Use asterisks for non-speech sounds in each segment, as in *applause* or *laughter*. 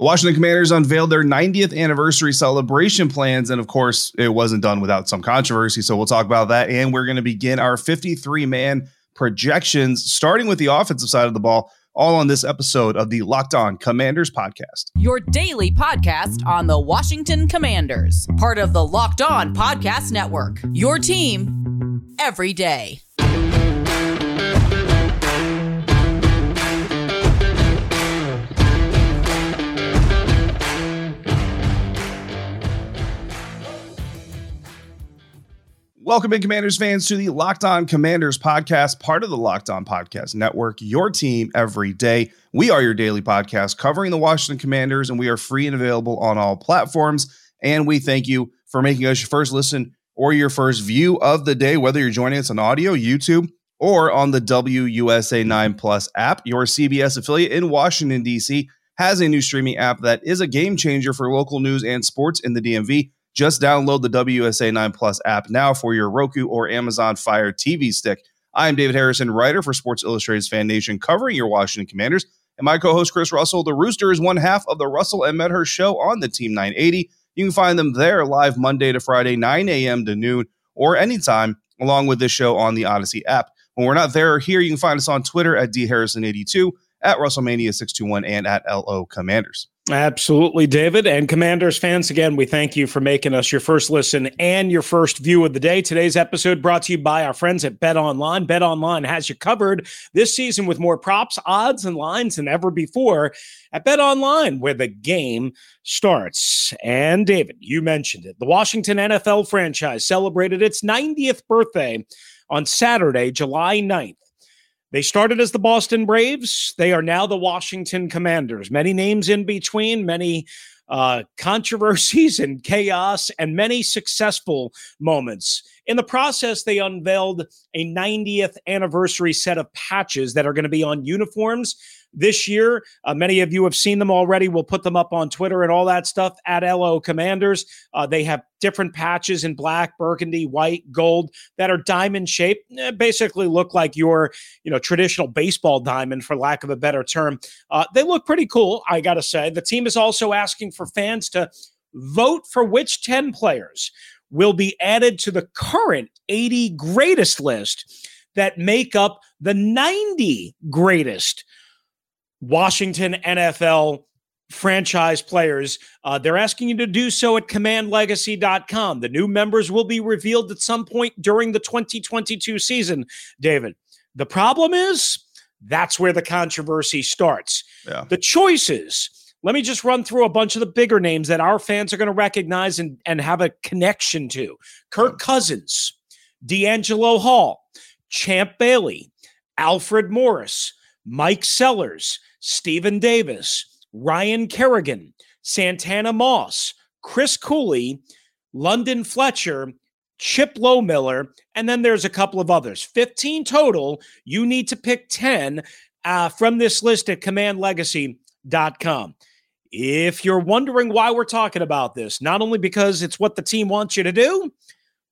Washington Commanders unveiled their 90th anniversary celebration plans. And of course, it wasn't done without some controversy. So we'll talk about that. And we're going to begin our 53 man projections, starting with the offensive side of the ball, all on this episode of the Locked On Commanders podcast. Your daily podcast on the Washington Commanders, part of the Locked On Podcast Network. Your team every day. Welcome in, Commanders fans, to the Locked On Commanders podcast, part of the Locked On Podcast Network, your team every day. We are your daily podcast covering the Washington Commanders, and we are free and available on all platforms. And we thank you for making us your first listen or your first view of the day, whether you're joining us on audio, YouTube, or on the WUSA 9 Plus app. Your CBS affiliate in Washington, D.C. has a new streaming app that is a game changer for local news and sports in the DMV. Just download the WUSA 9 Plus app now for your Roku or Amazon Fire TV stick. I am David Harrison, writer for Sports Illustrated's Fan Nation, covering your Washington Commanders. And my co host, Chris Russell. The Rooster is one half of the Russell and Medhurst show on the Team 980. You can find them there live Monday to Friday, 9 a.m. to noon, or anytime, along with this show on the Audacy app. When we're not there or here, you can find us on Twitter at dharrison82, at Russellmania621, and at LO Commanders. Absolutely, David. And Commanders fans, again, we thank you for making us your first listen and your first view of the day. Today's episode brought to you by our friends at Bet Online. Bet Online has you covered this season with more props, odds, and lines than ever before at Bet Online, where the game starts. And David, you mentioned it. The Washington NFL franchise celebrated its 90th birthday on Saturday, July 9th. They started as the Boston Braves. They are now the Washington Commanders. Many names in between, many uh, controversies and chaos, and many successful moments. In the process, they unveiled a 90th anniversary set of patches that are going to be on uniforms this year. Uh, many of you have seen them already. We'll put them up on Twitter and all that stuff at LO Commanders. Uh, they have different patches in black, burgundy, white, gold that are diamond shaped. Eh, basically, look like your you know traditional baseball diamond, for lack of a better term. Uh, they look pretty cool. I got to say, the team is also asking for fans to vote for which 10 players will be added to the current 80 greatest list that make up the 90 greatest Washington NFL franchise players. Uh, they're asking you to do so at commandlegacy.com. The new members will be revealed at some point during the 2022 season, David. The problem is that's where the controversy starts. Yeah. The choices. Let me just run through a bunch of the bigger names that our fans are going to recognize and, and have a connection to Kirk Cousins, DeAngelo Hall, Champ Bailey, Alfred Morris, Mike Sellers, Stephen Davis, Ryan Kerrigan, Santana Moss, Chris Cooley, London Fletcher, Chip Lohmiller, and then there's a couple of others. 15 total. You need to pick 10 uh, from this list at commandlegacy.com. If you're wondering why we're talking about this, not only because it's what the team wants you to do,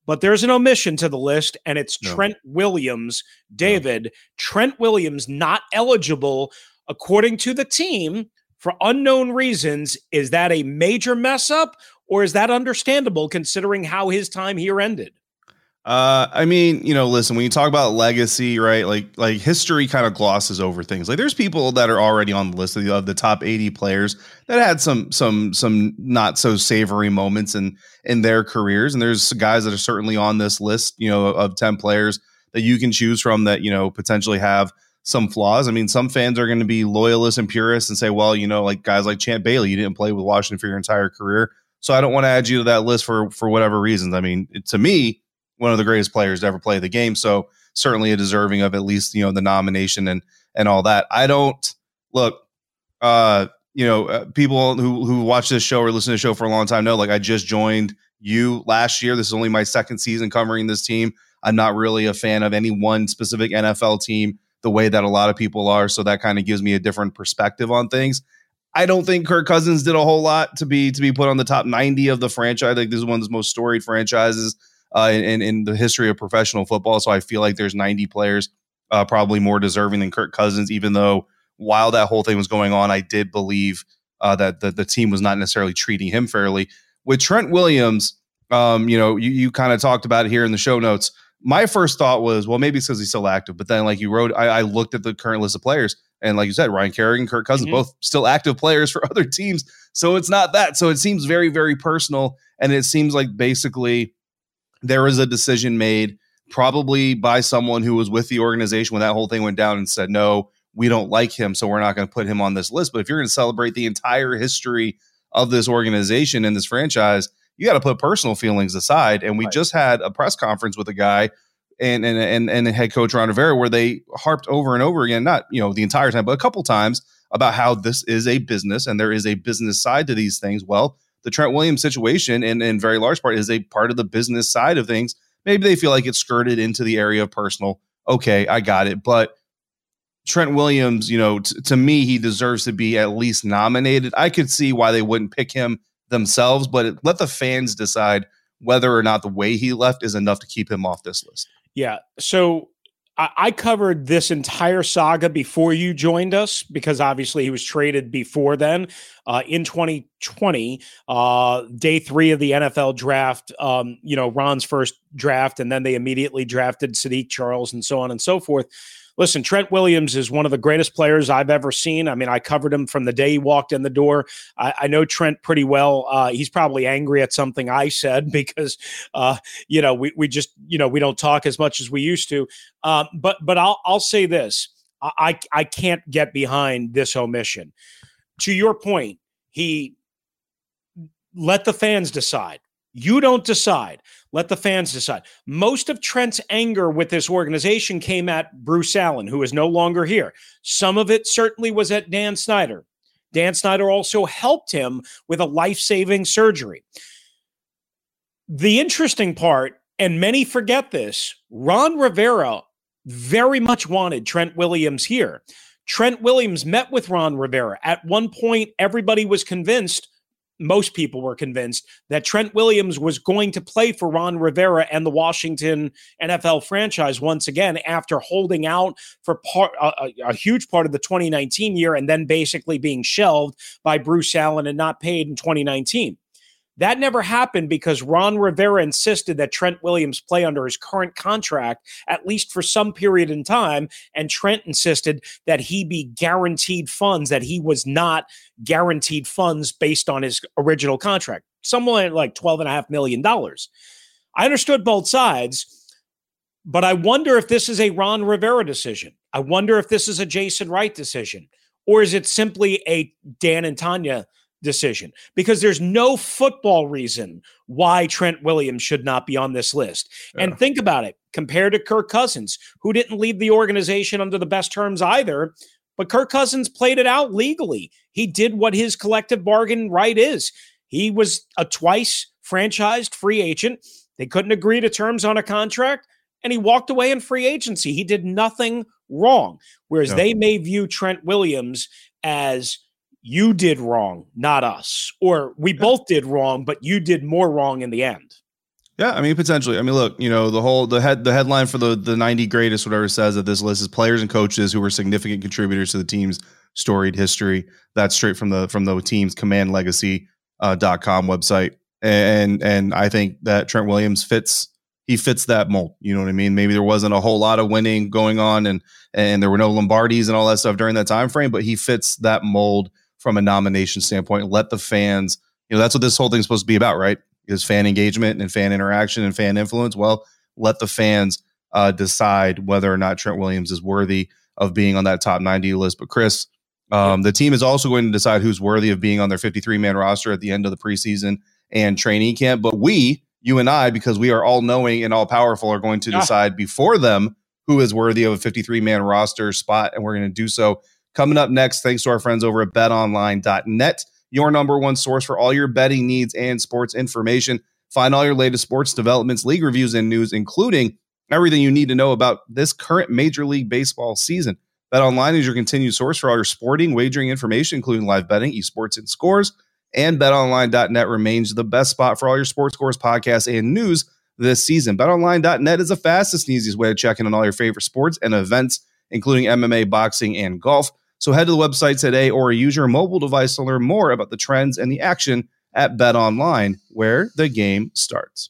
but there's an omission to the list, and it's no. Trent Williams. David, no. Trent Williams not eligible according to the team, for unknown reasons, is that a major mess up or is that understandable considering how his time here ended? Uh, I mean, you know, listen, when you talk about legacy, right? Like, like history kind of glosses over things. Like, there's people that are already on the list of the, of the top 80 players that had some, some, some not so savory moments in in their careers, and there's guys that are certainly on this list, you know, of 10 players that you can choose from that you know potentially have some flaws. I mean, some fans are going to be loyalists and purists and say, well, you know, like guys like Champ Bailey, you didn't play with Washington for your entire career. So I don't want to add you to that list for for whatever reasons. I mean, to me, one of the greatest players to ever play the game. So certainly a deserving of at least, you know, the nomination and and all that. I don't look uh you know, uh, people who who watch this show or listen to the show for a long time know like I just joined you last year. This is only my second season covering this team. I'm not really a fan of any one specific NFL team the way that a lot of people are. So that kind of gives me a different perspective on things. I don't think Kirk Cousins did a whole lot to be to be put on the top 90 of the franchise. Think this is one of the most storied franchises uh, in, in the history of professional football. So I feel like there's 90 players uh, probably more deserving than Kirk Cousins, even though while that whole thing was going on, I did believe uh, that the, the team was not necessarily treating him fairly. With Trent Williams, um, you know, you, you kind of talked about it here in the show notes. My first thought was, well, maybe it's because he's still active. But then, like you wrote, I, I, looked at the current list of players, and like you said, Ryan Kerrigan, Kirk Cousins, mm-hmm. both still active players *laughs* for other teams. So it's not that. So it seems very, very personal, and it seems like basically there was a decision made probably by someone who was with the organization when that whole thing went down and said, no, we don't like him, so we're not going to put him on this list. But if you're going to celebrate the entire history of this organization and this franchise, you got to put personal feelings aside. And we right. just had a press conference with a guy and and and and head coach Ron Rivera where they harped over and over again, not you know the entire time, but a couple times about how this is a business and there is a business side to these things. Well, the Trent Williams situation, in in very large part, is a part of the business side of things. Maybe they feel like it's skirted into the area of personal. Okay, I got it, but Trent Williams, you know, t- to me, he deserves to be at least nominated. I could see why they wouldn't pick him themselves, but let the fans decide whether or not the way he left is enough to keep him off this list. Yeah. So I, I covered this entire saga before you joined us because obviously he was traded before then. Uh, in 2020, uh, day three of the NFL draft, um, you know, Ron's first draft, and then they immediately drafted Saahdiq Charles and so on and so forth listen, Trent Williams is one of the greatest players I've ever seen. I mean, I covered him from the day he walked in the door. I, I know Trent pretty well. Uh, he's probably angry at something I said *laughs* because, uh, you know, we, we just, you know, we don't talk as much as we used to. Um, but but I'll I'll say this: I I can't get behind this omission. To your point, he let the fans decide. You don't decide. Let the fans decide. Most of Trent's anger with this organization came at Bruce Allen, who is no longer here. Some of it certainly was at Dan Snyder. Dan Snyder also helped him with a life saving surgery. The interesting part, and many forget this, Ron Rivera very much wanted Trent Williams here. Trent Williams met with Ron Rivera. At one point, everybody was convinced most people were convinced that Trent Williams was going to play for Ron Rivera and the Washington NFL franchise once again after holding out for part a, a, huge part of the 2019 year and then basically being shelved by Bruce Allen and not paid in 2019. That never happened because Ron Rivera insisted that Trent Williams play under his current contract, at least for some period in time. And Trent insisted that he be guaranteed funds, that he was not guaranteed funds based on his original contract, somewhere like $12.5 million. I understood both sides, but I wonder if this is a Ron Rivera decision. I wonder if this is a Jason Wright decision, or is it simply a Dan and Tanya decision because there's no football reason why Trent Williams should not be on this list. Yeah. And think about it compared to Kirk Cousins, who didn't leave the organization under the best terms either. But Kirk Cousins played it out legally. He did what his collective bargain right is. He was a twice franchised free agent. They couldn't agree to terms on a contract, and he walked away in free agency. He did nothing wrong. Whereas they may view Trent Williams as you did wrong, not us. Or we yeah. both did wrong, but you did more wrong in the end. Yeah, I mean potentially. I mean, look, you know, the whole the head the headline for the the 90 greatest whatever says that this list is players and coaches who were significant contributors to the team's storied history. That's straight from the from the team's command legacy uh, dot com website. And and I think that Trent Williams fits he fits that mold. You know what I mean? Maybe there wasn't a whole lot of winning going on and and there were no Lombardis and all that stuff during that time frame, but he fits that mold from a nomination standpoint. Let the fans, you know, that's what this whole thing's supposed to be about, right? Is fan engagement and fan interaction and fan influence. Well, let the fans uh, decide whether or not Trent Williams is worthy of being on that top 90 list. But Chris, um, the team is also going to decide who's worthy of being on their 53 man roster at the end of the preseason and training camp. But we, you and I, because we are all knowing and all powerful, are going to decide before them who is worthy of a 53 man roster spot. And we're going to do so Coming up next, thanks to our friends over at betonline.net, your number one source for all your betting needs and sports information. Find all your latest sports developments, league reviews, and news, including everything you need to know about this current Major League Baseball season. Bet Online is your continued source for all your sporting wagering information, including live betting, esports, and scores. And betonline.net remains the best spot for all your sports scores, podcasts, and news this season. BetOnline.net is the fastest and easiest way to check in on all your favorite sports and events, including MMA, boxing, and golf. So head to the website today or use your mobile device to learn more about the trends and the action at BetOnline, where the game starts.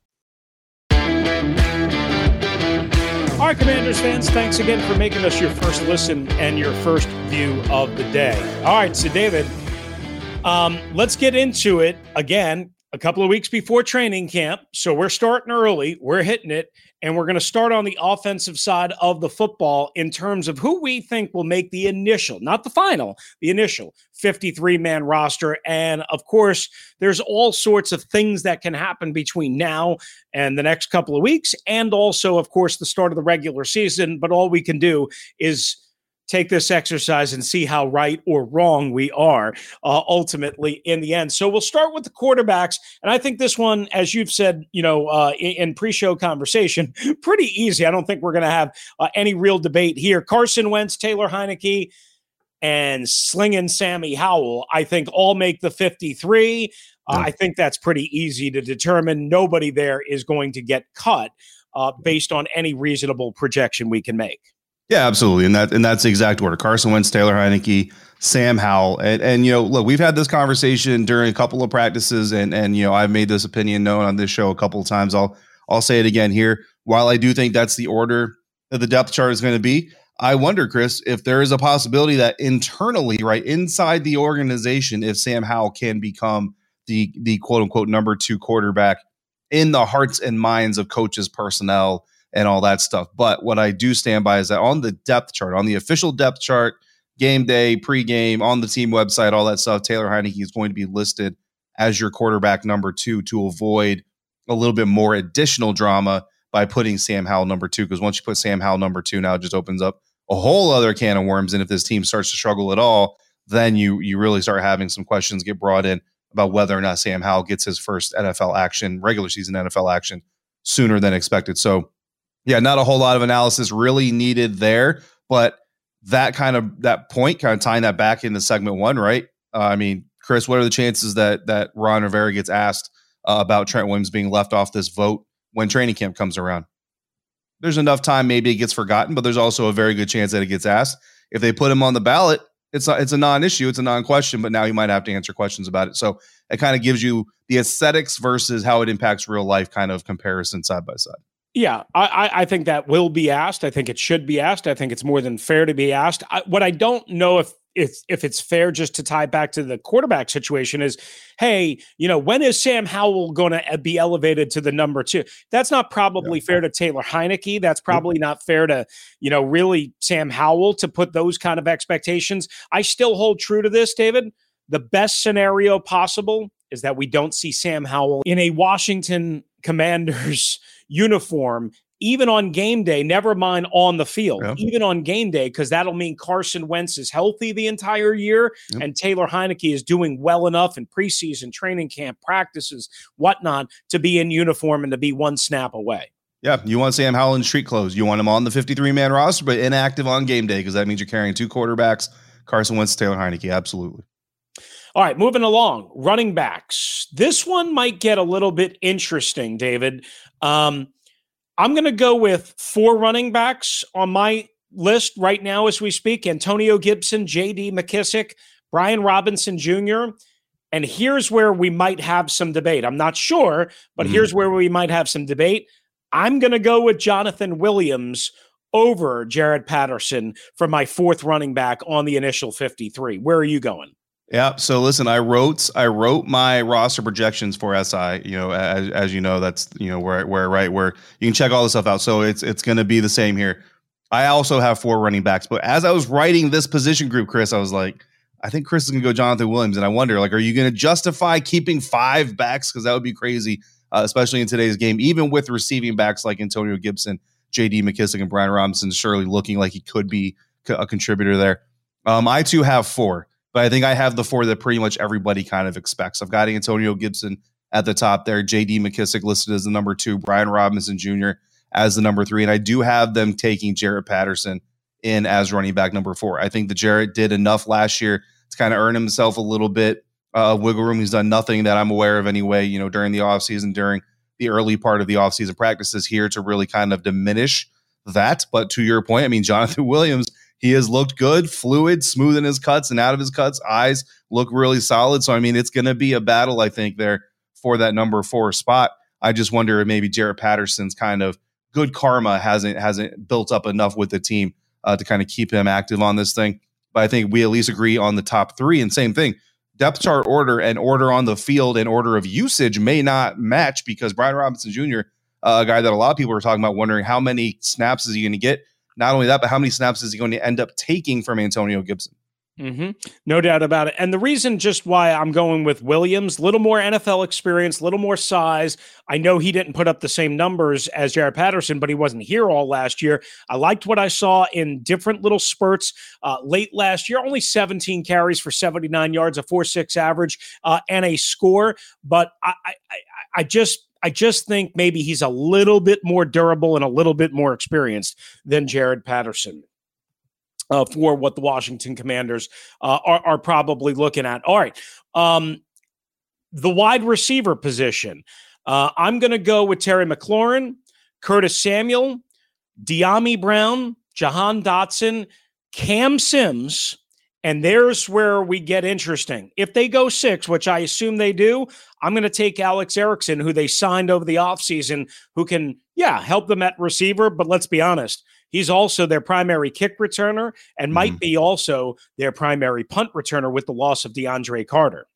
All right, Commanders fans, thanks again for making us your first listen and your first view of the day. All right, so David, um, let's get into it again. A couple of weeks before training camp, so we're starting early. We're hitting it, and we're going to start on the offensive side of the football in terms of who we think will make the initial, not the final, the initial 53 man roster. And of course, there's all sorts of things that can happen between now and the next couple of weeks, and also, of course, the start of the regular season. But all we can do is take this exercise and see how right or wrong we are uh, ultimately in the end. So we'll start with the quarterbacks, and I think this one, as you've said, you know, uh, in, pre-show conversation, *laughs* pretty easy. I don't think we're going to have uh, any real debate here. Carson Wentz, Taylor Heinicke. And Slinging Sammy Howell, I think all make the 53. Uh, I think that's pretty easy to determine. Nobody there is going to get cut uh, based on any reasonable projection we can make. Yeah, absolutely, and that and that's the exact order: Carson Wentz, Taylor Heinicke, Sam Howell, and and you know, look, we've had this conversation during a couple of practices, and and you know, I've made this opinion known on this show a couple of times. I'll I'll say it again here. While I do think that's the order that the depth chart is going to be, I wonder, Chris, if there is a possibility that internally, right inside the organization, if Sam Howell can become the the quote unquote number two quarterback in the hearts and minds of coaches, personnel and all that stuff. But what I do stand by is that on the depth chart, on the official depth chart, game day, pregame, on the team website, all that stuff, Taylor Heinicke is going to be listed as your quarterback number two to avoid a little bit more additional drama by putting Sam Howell number two. Because once you put Sam Howell number two, now it just opens up a whole other can of worms. And if this team starts to struggle at all, then you you really start having some questions get brought in about whether or not Sam Howell gets his first NFL action, regular season NFL action sooner than expected. So yeah, not a whole lot of analysis really needed there, but that kind of that point, kind of tying that back into segment one, right? Uh, I mean, Chris, what are the chances that that Ron Rivera gets asked uh, about Trent Williams being left off this vote when training camp comes around? There's enough time, maybe it gets forgotten, but there's also a very good chance that it gets asked. If they put him on the ballot, it's a, it's a non-issue, it's a non-question, but now you might have to answer questions about it. So it kind of gives you the aesthetics versus how it impacts real life kind of comparison side by side. Yeah, I, I think that will be asked. I think it should be asked. I think it's more than fair to be asked. I, what I don't know if if if it's fair just to tie back to the quarterback situation is, hey, you know, when is Sam Howell going to be elevated to the number two? That's not probably yeah. fair to Taylor Heinicke. That's probably mm-hmm. not fair to you know really Sam Howell to put those kind of expectations. I still hold true to this, David. The best scenario possible is that we don't see Sam Howell in a Washington Commanders uniform even on game day, never mind on the field, yeah. even on game day, because that'll mean Carson Wentz is healthy the entire year yep. and Taylor Heinicke is doing well enough in preseason training camp practices, whatnot, to be in uniform and to be one snap away. Yeah, you want Sam Howell in street clothes. You want him on the 53 man roster, but inactive on game day because that means you're carrying two quarterbacks Carson Wentz, Taylor Heinicke. Absolutely. All right, moving along. Running backs. This one might get a little bit interesting, David. Um, I'm going to go with four running backs on my list right now as we speak Antonio Gibson, JD McKissick, Brian Robinson Jr. And here's where we might have some debate. I'm not sure, but mm-hmm. here's where we might have some debate. I'm going to go with Jonathan Williams over Jaret Patterson for my fourth running back on the initial 53. Where are you going? Yeah. So listen, I wrote I wrote my roster projections for SI. You know, as, as you know, that's you know where where right where you can check all this stuff out. So it's it's going to be the same here. I also have four running backs, but as I was writing this position group, Chris, I was like, I think Chris is going to go Jonathan Williams, and I wonder, like, are you going to justify keeping five backs because that would be crazy, uh, especially in today's game, even with receiving backs like Antonio Gibson, J.D. McKissick, and Brian Robinson surely looking like he could be a contributor there. Um, I too have four but I think I have the four that pretty much everybody kind of expects. I've got Antonio Gibson at the top there, JD McKissick listed as the number two, Brian Robinson Jr. as the number three. And I do have them taking Jaret Patterson in as running back number four. I think that Jaret did enough last year to kind of earn himself a little bit uh, of wiggle room. He's done nothing that I'm aware of anyway, you know, during the offseason, during the early part of the offseason practices here to really kind of diminish that. But to your point, I mean, Jonathan *laughs* Williams he has looked good, fluid, smooth in his cuts and out of his cuts. Eyes look really solid. So, I mean, it's going to be a battle, I think, there for that number four spot. I just wonder if maybe Jaret Patterson's kind of good karma hasn't hasn't built up enough with the team uh, to kind of keep him active on this thing. But I think we at least agree on the top three. And same thing, depth chart order and order on the field and order of usage may not match because Brian Robinson Jr., uh, a guy that a lot of people are talking about, wondering how many snaps is he going to get not only that, but how many snaps is he going to end up taking from Antonio Gibson? Mm-hmm. No doubt about it. And the reason just why I'm going with Williams, little more NFL experience, little more size. I know he didn't put up the same numbers as Jaret Patterson, but he wasn't here all last year. I liked what I saw in different little spurts uh, late last year. Only 17 carries for 79 yards, a 4-6 average, uh, and a score. But I, I, I just I just think maybe he's a little bit more durable and a little bit more experienced than Jaret Patterson. Uh, for what the Washington Commanders uh, are, are, probably looking at. All right. Um, the wide receiver position. Uh, I'm going to go with Terry McLaurin, Curtis Samuel, Dyami Brown, Jahan Dotson, Cam Sims, and there's where we get interesting. If they go six, which I assume they do, I'm going to take Alex Erickson, who they signed over the offseason, who can, yeah, help them at receiver. But let's be honest, he's also their primary kick returner and mm-hmm. might be also their primary punt returner with the loss of DeAndre Carter.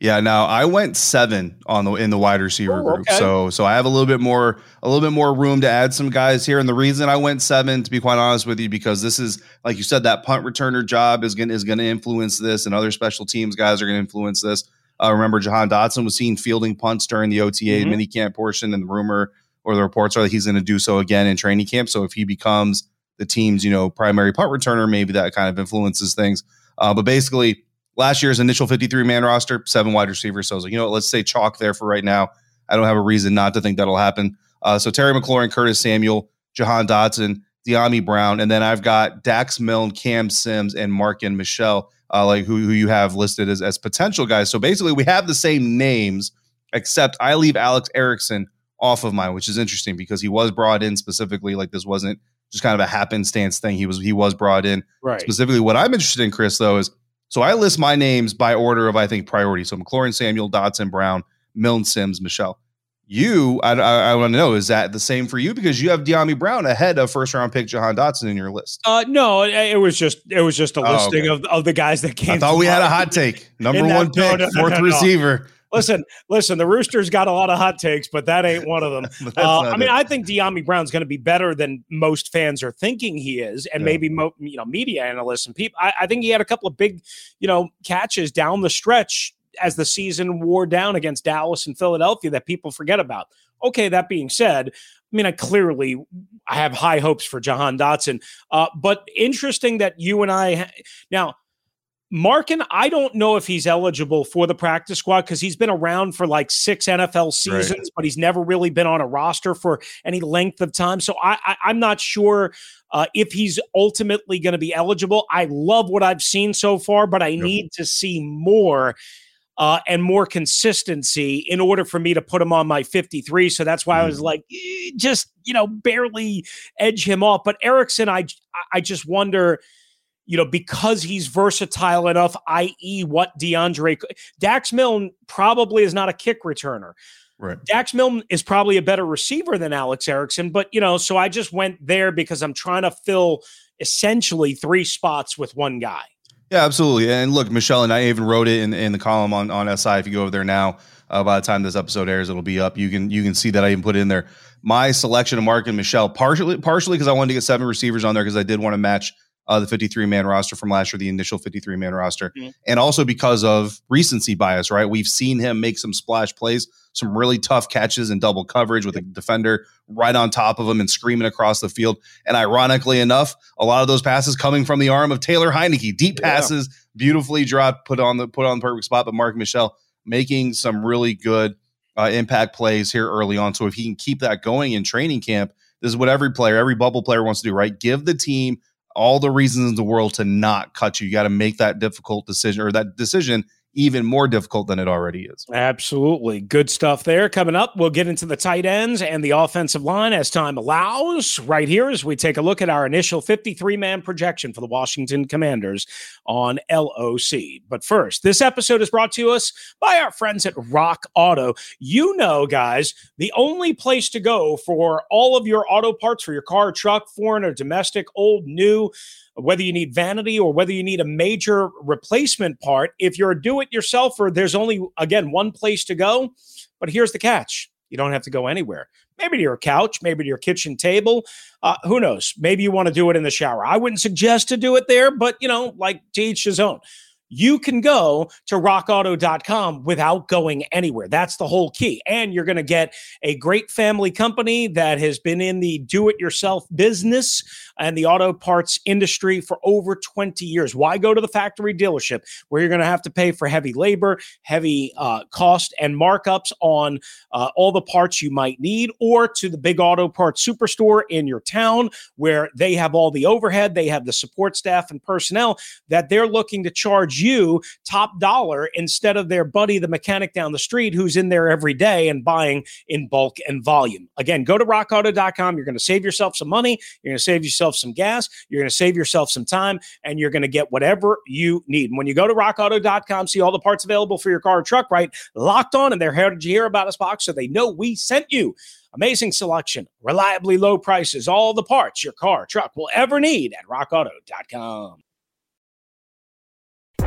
Yeah, now I went seven on the in the wide receiver oh, group, okay. so so I have a little bit more a little bit more room to add some guys here. And the reason I went seven, to be quite honest with you, because this is like you said, that punt returner job is going is going to influence this, and other special teams guys are going to influence this. Uh, remember, Jahan Dotson was seen fielding punts during the OTA mm-hmm. mini camp portion, and the rumor or the reports are that he's going to do so again in training camp. So if he becomes the team's you know primary punt returner, maybe that kind of influences things. Uh, but basically last year's initial 53 man roster, seven wide receivers. So I was like, you know what, let's say chalk there for right now. I don't have a reason not to think that'll happen. Uh, so Terry McLaurin, Curtis Samuel, Jahan Dotson, Dyami Brown, and then I've got Dax Milne, Cam Sims, and Marken Michel, uh, like who, who you have listed as, as potential guys. So basically, we have the same names, except I leave Alex Erickson off of mine, which is interesting because he was brought in specifically. Like this wasn't just kind of a happenstance thing. He was he was brought in right. specifically. What I'm interested in, Chris, though, is so I list my names by order of I think priority. So McLaurin, Samuel, Dotson, Brown, Milne, Sims, Michel. You, I, I, I want to know, is that the same for you? Because you have Dyami Brown ahead of first round pick Jahan Dotson in your list. Uh, no, it, it was just it was just a oh, listing okay. of, of the guys that came. I thought we had a hot take. Number *laughs* one *laughs* pick, no, no, fourth no, receiver listen, listen. The Roosters got a lot of hot takes, but that ain't one of them. *laughs* uh, I mean, it. I think Dyami Brown's going to be better than most fans are thinking he is, and yeah. maybe mo- you know media analysts and people. I, I think he had a couple of big, you know, catches down the stretch as the season wore down against Dallas and Philadelphia that people forget about. Okay, that being said, I mean, I clearly I have high hopes for Jahan Dotson, uh, but interesting that you and I ha- now Marken, I don't know if he's eligible for the practice squad because he's been around for like six NFL seasons, right. but he's never really been on a roster for any length of time. So I, I, am not sure uh, if he's ultimately going to be eligible. I love what I've seen so far, but I yep. need to see more. Uh, and more consistency in order for me to put him on my 53. So that's why mm. I was mm. like, eh, just you know, barely edge him off. But Erickson, I I just wonder you know, because he's versatile enough, i.e., what DeAndre Dax Milne probably is not a kick returner. Right. Dax Milne is probably a better receiver than Alex Erickson, but you know, so I just went there because I'm trying to fill essentially three spots with one guy. Yeah, absolutely. And look, Michel and I even wrote it in, in the column on, on SI. If you go over there now, uh, by the time this episode airs, it'll be up. You can you can see that I even put it in there. My selection of Marken Michel, partially partially because I wanted to get seven receivers on there because I did want to match uh, the 53 man roster from last year, the initial 53 man roster, mm-hmm. and also because of recency bias. Right, we've seen him make some splash plays, some really tough catches and double coverage with a defender right on top of him and screaming across the field. And ironically enough, a lot of those passes coming from the arm of Taylor Heinicke, deep passes, yeah. beautifully dropped, put on the put on the perfect spot. But Mark Michel making some really good uh, impact plays here early on. So if he can keep that going in training camp, this is what every player, every bubble player wants to do, right? Give the team all the reasons in the world to not cut you. You got to make that difficult decision or that decision even more difficult than it already is. Absolutely. Good stuff there. Coming up, we'll get into the tight ends and the offensive line as time allows. Right here, as we take a look at our initial 53 man projection for the Washington Commanders on LOC. But first, this episode is brought to us by our friends at Rock Auto. You know, guys, the only place to go for all of your auto parts for your car, truck, foreign or domestic, old, new, whether you need vanity or whether you need a major replacement part, if you're a do it yourselfer, there's only, again, one place to go. But here's the catch you don't have to go anywhere. Maybe to your couch, maybe to your kitchen table. Uh, who knows? Maybe you want to do it in the shower. I wouldn't suggest to do it there, but you know, like to each his own you can go to rockauto.com without going anywhere. That's the whole key. And you're going to get a great family company that has been in the do it yourself business and the auto parts industry for over 20 years. Why go to the factory dealership where you're going to have to pay for heavy labor, heavy uh, cost, and markups on uh, all the parts you might need, or to the big auto parts superstore in your town where they have all the overhead, they have the support staff and personnel that they're looking to charge you top dollar instead of their buddy, the mechanic down the street who's in there every day and buying in bulk and volume. Again, go to rockauto.com. You're going to save yourself some money. You're going to save yourself some gas. You're going to save yourself some time and you're going to get whatever you need. And when you go to rockauto.com, see all the parts available for your car or truck, right? Locked on and they're here to hear about us box so they know we sent you. Amazing selection, reliably low prices, all the parts your car, truck will ever need at rockauto.com.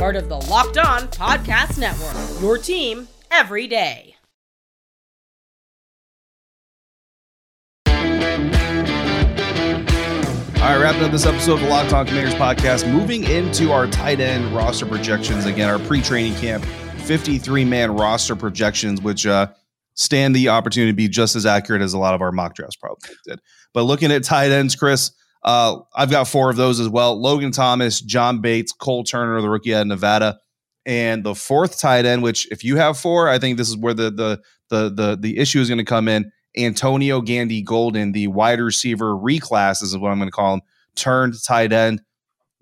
part of the Locked On Podcast Network. Your team every day. All right, wrapping up this episode of the Locked On Commanders podcast. Moving into our tight end roster projections again, our pre-training camp 53 man roster projections, which uh, stand the opportunity to be just as accurate as a lot of our mock drafts probably did. But looking at tight ends, Chris, uh, I've got four of those as well Logan Thomas, John Bates, Cole Turner, the rookie out of Nevada. And the fourth tight end, which if you have four, I think this is where the the the the, the issue is going to come in. Antonio Gandy Golden, the wide receiver reclass, is what I'm going to call him, turned tight end.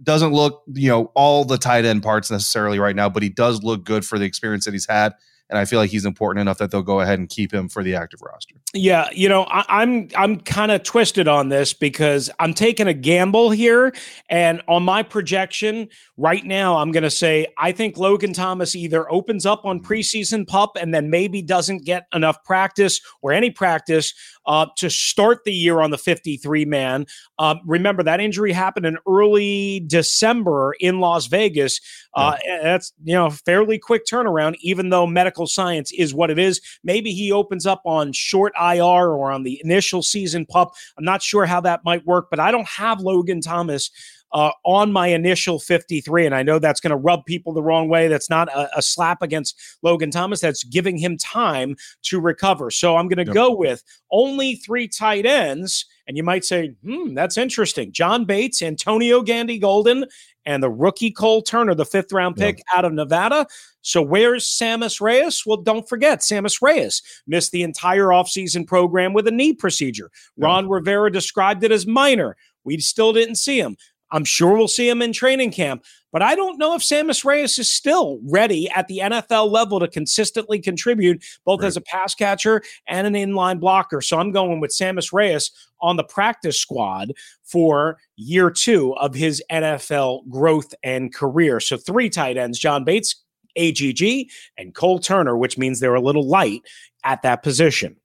Doesn't look, you know, all the tight end parts necessarily right now, but he does look good for the experience that he's had and I feel like he's important enough that they'll go ahead and keep him for the active roster. Yeah, you know, I, I'm, I'm kind of twisted on this because I'm taking a gamble here, and on my projection right now, I'm going to say I think Logan Thomas either opens up on preseason pup and then maybe doesn't get enough practice or any practice uh, to start the year on the 53 man. Um, remember that injury happened in early December in Las Vegas. Uh, yeah. That's you know fairly quick turnaround, even though medical science is what it is. Maybe he opens up on short IR or on the initial season pup. I'm not sure how that might work, but I don't have Logan Thomas uh, on my initial 53. And I know that's going to rub people the wrong way. That's not a, a, slap against Logan Thomas. That's giving him time to recover. So I'm going to yep. go with only three tight ends. And you might say, hmm, that's interesting. John Bates, Antonio Gandy Golden, and the rookie Cole Turner, the fifth round pick out of Nevada. So where's Sammis Reyes? Well, don't forget, Sammis Reyes missed the entire offseason program with a knee procedure. Ron. Rivera described it as minor. We still didn't see him. I'm sure we'll see him in training camp, but I don't know if Sammis Reyes is still ready at the NFL level to consistently contribute both right. as a pass catcher and an inline blocker. So I'm going with Sammis Reyes on the practice squad for year two of his NFL growth and career. So three tight ends, John Bates, AGG, and Cole Turner, which means they're a little light at that position.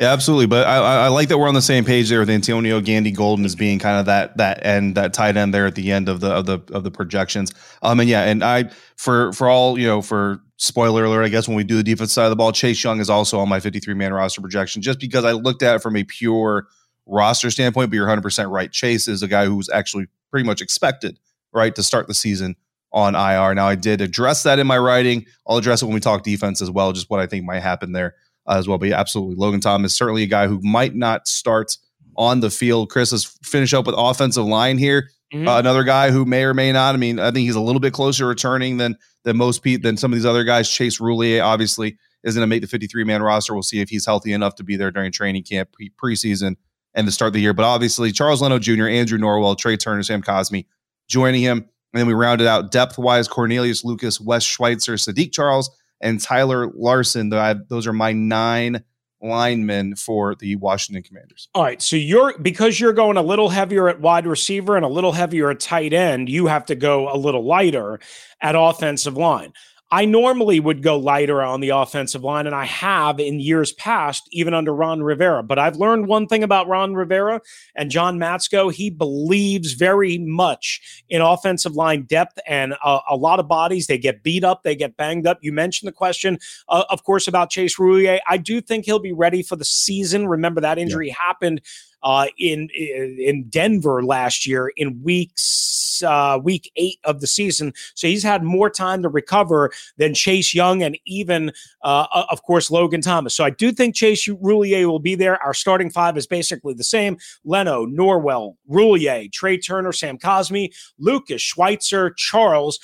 Yeah, absolutely. But I, I like that we're on the same page there with Antonio Gandy Golden as being kind of that that end that tight end there at the end of the of the of the projections. Um and yeah, and I for for all you know for spoiler alert, I guess when we do the defense side of the ball, Chase Young is also on my 53 man roster projection just because I looked at it from a pure roster standpoint. But you're 100 percent right. Chase is a guy who was actually pretty much expected right to start the season on IR. Now I did address that in my writing. I'll address it when we talk defense as well, just what I think might happen there uh, as well. But yeah, absolutely. Logan Thomas, is certainly a guy who might not start on the field. Chris, let's finish up with offensive line here. Mm-hmm. Uh, another guy who may or may not. I mean, I think he's a little bit closer returning than than most people than some of these other guys. Chase Roullier obviously is going to make the 53 man roster. We'll see if he's healthy enough to be there during training camp pre- preseason and to start the year. But obviously, Charles Leno Jr., Andrew Norwell, Trai Turner, Sam Cosmi joining him. And then we rounded out depth wise Cornelius Lucas, Wes Schweitzer, Saahdiq Charles, and Tyler Larsen. Those are my nine linemen for the Washington Commanders. All right. So you're because you're going a little heavier at wide receiver and a little heavier at tight end, you have to go a little lighter at offensive line. I normally would go lighter on the offensive line, and I have in years past, even under Ron Rivera. But I've learned one thing about Ron Rivera and John Matsko. He believes very much in offensive line depth and a, a lot of bodies. They get beat up, they get banged up. You mentioned the question, uh, of course, about Chase Roullier. I do think he'll be ready for the season. Remember, that injury yeah. happened uh, in in Denver last year in weeks uh, week eight of the season. So he's had more time to recover than Chase Young and even uh, of course Logan Thomas. So I do think Chase Roullier will be there. Our starting five is basically the same: Leno, Norwell, Roullier, Trai Turner, Sam Cosmi, Lucas, Schweitzer, Charles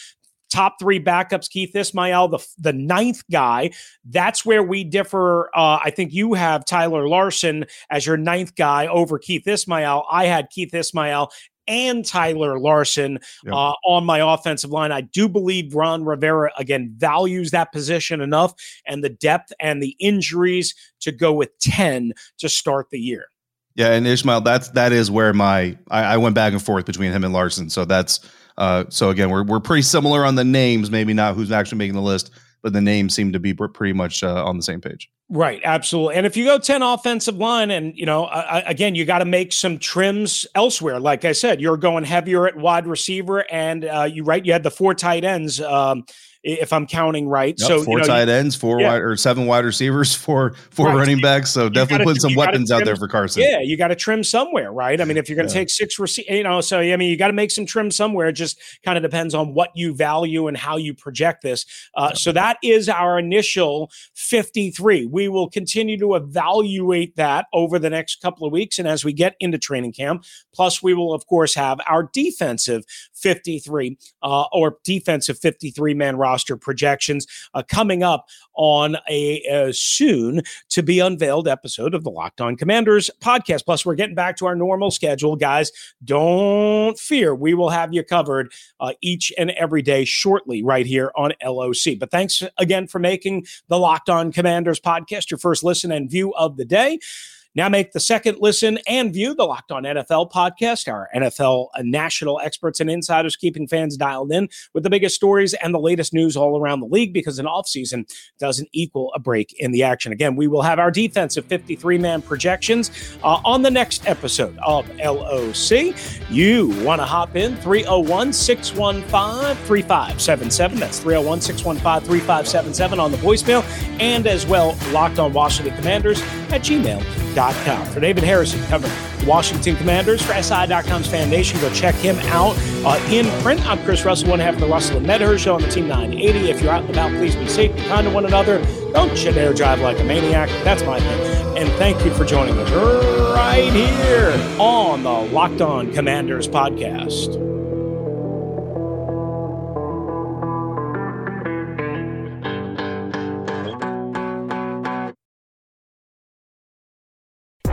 top three backups, Keith Ismael, the the ninth guy. That's where we differ. Uh, I think you have Tyler Larsen as your ninth guy over Keith Ismael. I had Keith Ismael and Tyler Larsen yep. uh, on my offensive line. I do believe Ron Rivera again values that position enough and the depth and the injuries to go with ten to start the year. Yeah, and Ismael, that's that is where my I, I went back and forth between him and Larsen. So that's uh, so again, we're we're pretty similar on the names, maybe not who's actually making the list, but the names seem to be pretty much uh, on the same page. Right, absolutely. And if you go 10 offensive line and, you know, uh, again, you got to make some trims elsewhere. Like I said, you're going heavier at wide receiver and uh, you right, you had the four tight ends. Um, if I'm counting right. Yep, so four you know, tight ends, four yeah. wide or seven wide receivers, four four right. running backs. So definitely putting some weapons trim, out there for Carson. Yeah, you got to trim somewhere, right? I mean, if you're going to yeah. take six, rece- you know, so I mean, you got to make some trim somewhere. It just kind of depends on what you value and how you project this. Uh, so that is our initial 53. We will continue to evaluate that over the next couple of weeks, and as we get into training camp. Plus, we will of course have our defensive 53 uh, or defensive 53 man roster projections uh, coming up on a, a, soon to be unveiled episode of the Locked On Commanders podcast. Plus, we're getting back to our normal schedule, guys. Don't fear, we will have you covered uh, each and every day shortly, right here on LOC. But thanks again for making the Locked On Commanders podcast your first listen and view of the day. Now make the second listen and view the Locked On NFL podcast, our NFL national experts and insiders keeping fans dialed in with the biggest stories and the latest news all around the league because an offseason doesn't equal a break in the action. Again, we will have our defensive 53 man projections uh, on the next episode of LOC. You want to hop in 301 615 3577. That's 301 615 3577 on the voicemail and as well locked on Washington Commanders at gmail.com. For David Harrison covering Washington Commanders for SI.com's Fan Nation, go check him out uh, in print. I'm Chris Russell, one half of the Russell and Medhurst show on the Team 980. If you're out and about, please be safe, be kind to one another. Don't you dare drive like a maniac. That's my thing. And thank you for joining us right here on the Locked On Commanders podcast.